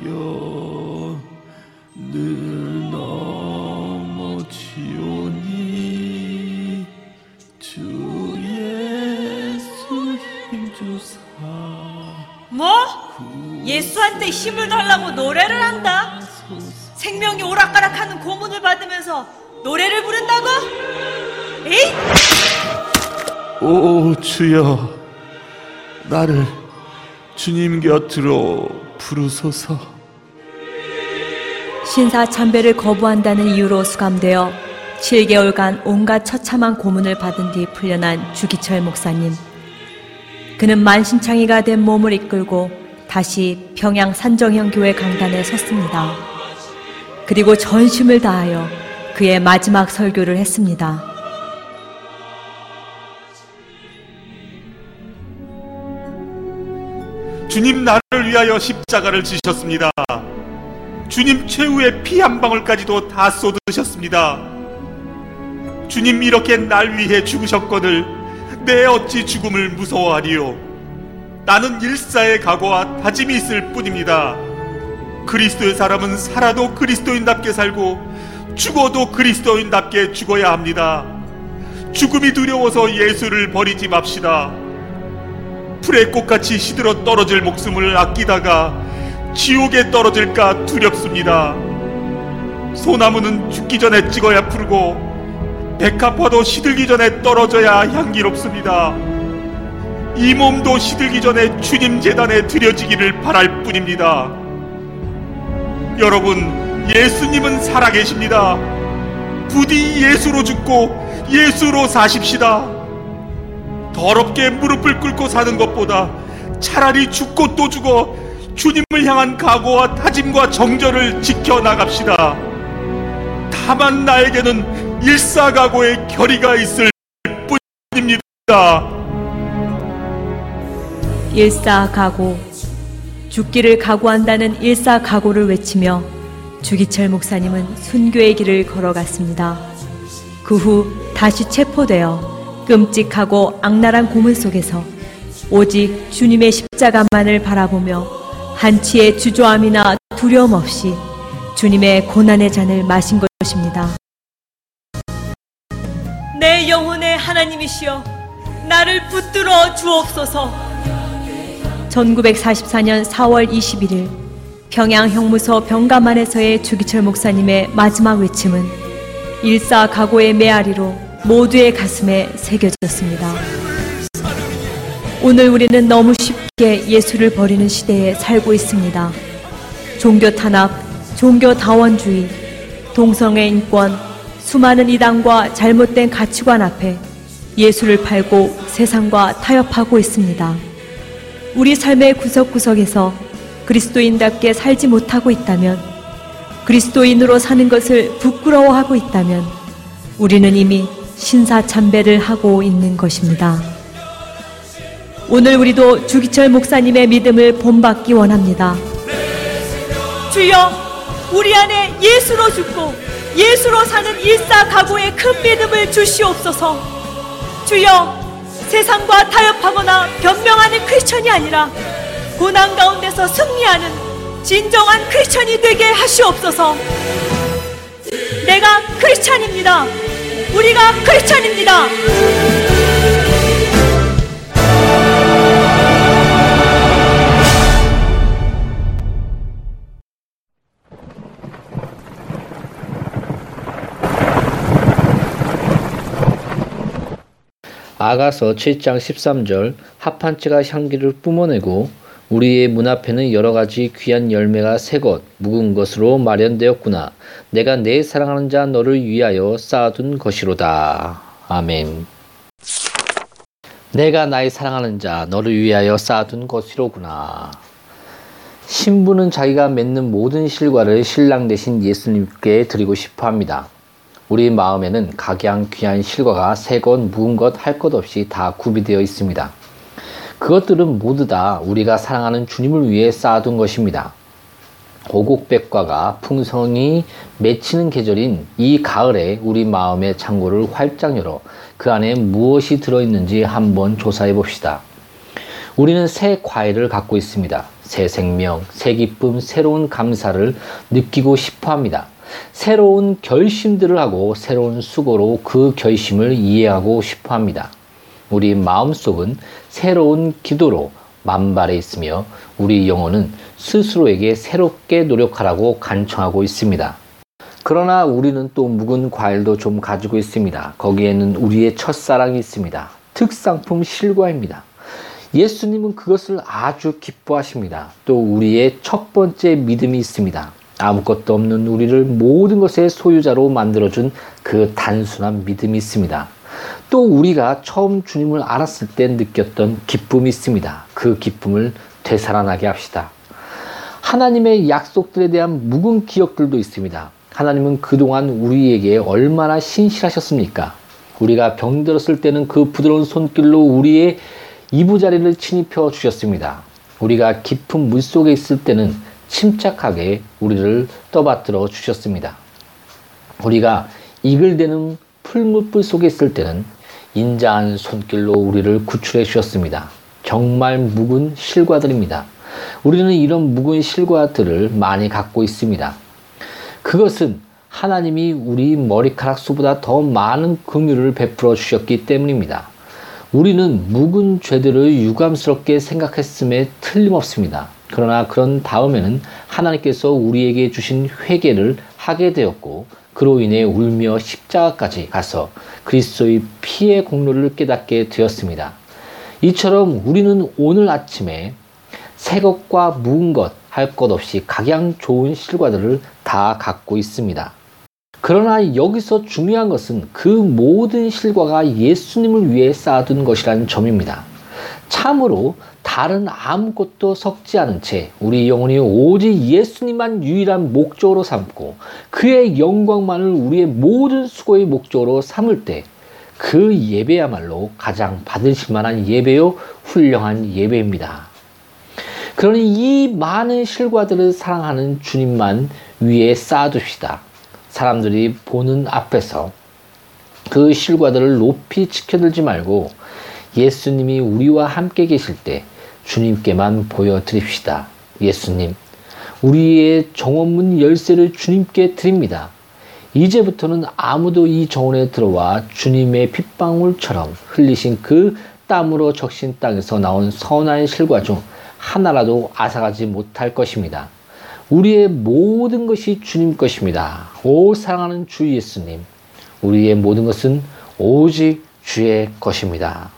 주여 늘 넘어지오니 주 예수 힘주사 뭐? 예수한테 힘을 달라고 노래를 한다? 생명이 오락가락하는 고문을 받으면서 노래를 부른다고? 에이! 오 주여 나를 주님 곁으로 부르소서 신사 참배를 거부한다는 이유로 수감되어 7개월간 온갖 처참한 고문을 받은 뒤 풀려난 주기철 목사님. 그는 만신창이가 된 몸을 이끌고 다시 평양 산정형 교회 강단에 섰습니다. 그리고 전심을 다하여 그의 마지막 설교를 했습니다. 주님 나를 위하여 십자가를 지셨습니다. 주님 최후의 피 한 방울까지도 다 쏟으셨습니다. 주님 이렇게 날 위해 죽으셨거늘 내 어찌 죽음을 무서워하리요. 나는 일사의 각오와 다짐이 있을 뿐입니다. 그리스도의 사람은 살아도 그리스도인답게 살고 죽어도 그리스도인답게 죽어야 합니다. 죽음이 두려워서 예수를 버리지 맙시다. 풀의 꽃같이 시들어 떨어질 목숨을 아끼다가 지옥에 떨어질까 두렵습니다. 소나무는 죽기 전에 찍어야 푸르고 백합화도 시들기 전에 떨어져야 향기롭습니다. 이 몸도 시들기 전에 주님 재단에 드려지기를 바랄 뿐입니다. 여러분, 예수님은 살아계십니다. 부디 예수로 죽고 예수로 사십시다. 더럽게 무릎을 꿇고 사는 것보다 차라리 죽고 또 죽어 주님을 향한 각오와 다짐과 정절을 지켜나갑시다. 다만 나에게는 일사각오의 결의가 있을 뿐입니다. 일사각오. 죽기를 각오한다는 일사각오를 외치며 주기철 목사님은 순교의 길을 걸어갔습니다. 그 후 다시 체포되어 끔찍하고 악랄한 고문 속에서 오직 주님의 십자가만을 바라보며 한치의 주저함이나 두려움 없이 주님의 고난의 잔을 마신 것입니다. 내 영혼의 하나님이시여 나를 붙들어 주옵소서 1944년 4월 21일 평양 형무소 병가만에서의 주기철 목사님의 마지막 외침은 일사각오의 메아리로 모두의 가슴에 새겨졌습니다. 오늘 우리는 너무 쉽게 예수를 버리는 시대에 살고 있습니다. 종교 탄압, 종교 다원주의, 동성애 인권, 수많은 이단과 잘못된 가치관 앞에 예수를 팔고 세상과 타협하고 있습니다. 우리 삶의 구석구석에서 그리스도인답게 살지 못하고 있다면, 그리스도인으로 사는 것을 부끄러워하고 있다면, 우리는 이미 신사참배를 하고 있는 것입니다. 오늘 우리도 주기철 목사님의 믿음을 본받기 원합니다. 주여 우리 안에 예수로 죽고 예수로 사는 일사각오의 큰 믿음을 주시옵소서 주여 세상과 타협하거나 변명하는 크리스천이 아니라 고난 가운데서 승리하는 진정한 크리스천이 되게 하시옵소서 내가 크리스천입니다 우리가 크리스천입니다. 아가서 7장 13절 합한채가 향기를 뿜어내고 우리의 문 앞에는 여러 가지 귀한 열매가 새 것, 묵은 것으로 마련되었구나. 내가 내 사랑하는 자 너를 위하여 쌓아둔 것이로다. 아멘. 내가 나의 사랑하는 자 너를 위하여 쌓아둔 것이로구나. 신부는 자기가 맺는 모든 실과를 신랑 대신 예수님께 드리고 싶어 합니다. 우리 마음에는 각양 귀한 실과가 새 것, 묵은 것, 할 것 없이 다 구비되어 있습니다. 그것들은 모두 다 우리가 사랑하는 주님을 위해 쌓아둔 것입니다. 오곡백과가 풍성이 맺히는 계절인 이 가을에 우리 마음의 창고를 활짝 열어 그 안에 무엇이 들어있는지 한번 조사해 봅시다. 우리는 새 과일을 갖고 있습니다. 새 생명, 새 기쁨, 새로운 감사를 느끼고 싶어 합니다. 새로운 결심들을 하고 새로운 수고로 그 결심을 이해하고 싶어 합니다. 우리 마음속은 새로운 기도로 만발해 있으며 우리 영혼은 스스로에게 새롭게 노력하라고 간청하고 있습니다. 그러나 우리는 또 묵은 과일도 좀 가지고 있습니다. 거기에는 우리의 첫사랑이 있습니다. 특상품 실과입니다. 예수님은 그것을 아주 기뻐하십니다. 또 우리의 첫 번째 믿음이 있습니다. 아무것도 없는 우리를 모든 것의 소유자로 만들어준 그 단순한 믿음이 있습니다. 또 우리가 처음 주님을 알았을 때 느꼈던 기쁨이 있습니다. 그 기쁨을 되살아나게 합시다. 하나님의 약속들에 대한 묵은 기억들도 있습니다. 하나님은 그동안 우리에게 얼마나 신실하셨습니까? 우리가 병들었을 때는 그 부드러운 손길로 우리의 이부자리를 침입해 주셨습니다. 우리가 깊은 물 속에 있을 때는 침착하게 우리를 떠받들어 주셨습니다. 우리가 이글대는 풀무불 속에 있을 때는 인자한 손길로 우리를 구출해 주셨습니다. 정말 묵은 실과들입니다. 우리는 이런 묵은 실과들을 많이 갖고 있습니다. 그것은 하나님이 우리 머리카락 수보다 더 많은 긍휼을 베풀어 주셨기 때문입니다. 우리는 묵은 죄들을 유감스럽게 생각했음에 틀림없습니다. 그러나 그런 다음에는 하나님께서 우리에게 주신 회개를 하게 되었고 그로 인해 울며 십자가까지 가서 그리스도의 피의 공로를 깨닫게 되었습니다. 이처럼 우리는 오늘 아침에 새 것과 묵은 것 할 것 없이 각양 좋은 실과들을 다 갖고 있습니다. 그러나 여기서 중요한 것은 그 모든 실과가 예수님을 위해 쌓아둔 것이라는 점입니다. 참으로 다른 아무것도 섞지 않은 채 우리 영혼이 오직 예수님만 유일한 목적으로 삼고 그의 영광만을 우리의 모든 수고의 목적으로 삼을 때 그 예배야말로 가장 받으실 만한 예배요 훌륭한 예배입니다. 그러니 이 많은 실과들을 사랑하는 주님만 위에 쌓아둡시다. 사람들이 보는 앞에서 그 실과들을 높이 지켜들지 말고 예수님이 우리와 함께 계실 때 주님께만 보여드립시다. 예수님, 우리의 정원문 열쇠를 주님께 드립니다. 이제부터는 아무도 이 정원에 들어와 주님의 핏방울처럼 흘리신 그 땀으로 적신 땅에서 나온 선한 실과 중 하나라도 앗아가지 못할 것입니다. 우리의 모든 것이 주님 것입니다. 오 사랑하는 주 예수님, 우리의 모든 것은 오직 주의 것입니다.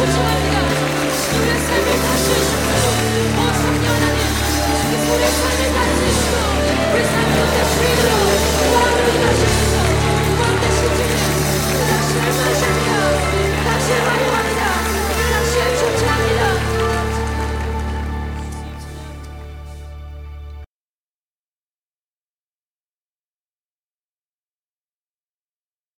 What's wrong?